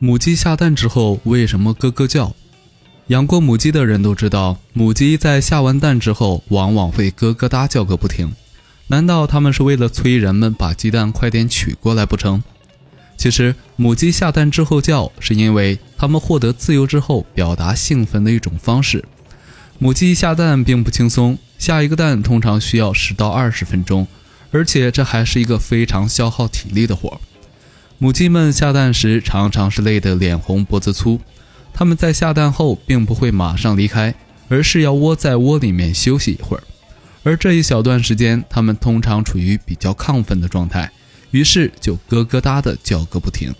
母鸡下蛋之后为什么咯咯叫？养过母鸡的人都知道，母鸡在下完蛋之后，往往会咯咯哒叫个不停。难道它们是为了催人们把鸡蛋快点取过来不成？其实，母鸡下蛋之后叫，是因为它们获得自由之后表达兴奋的一种方式。母鸡下蛋并不轻松，下一个蛋通常需要十到二十分钟，而且这还是一个非常消耗体力的活儿。母鸡们下蛋时常常是累得脸红脖子粗，它们在下蛋后并不会马上离开，而是要窝在窝里面休息一会儿。而这一小段时间，它们通常处于比较亢奋的状态，于是就咯咯哒的叫个不停。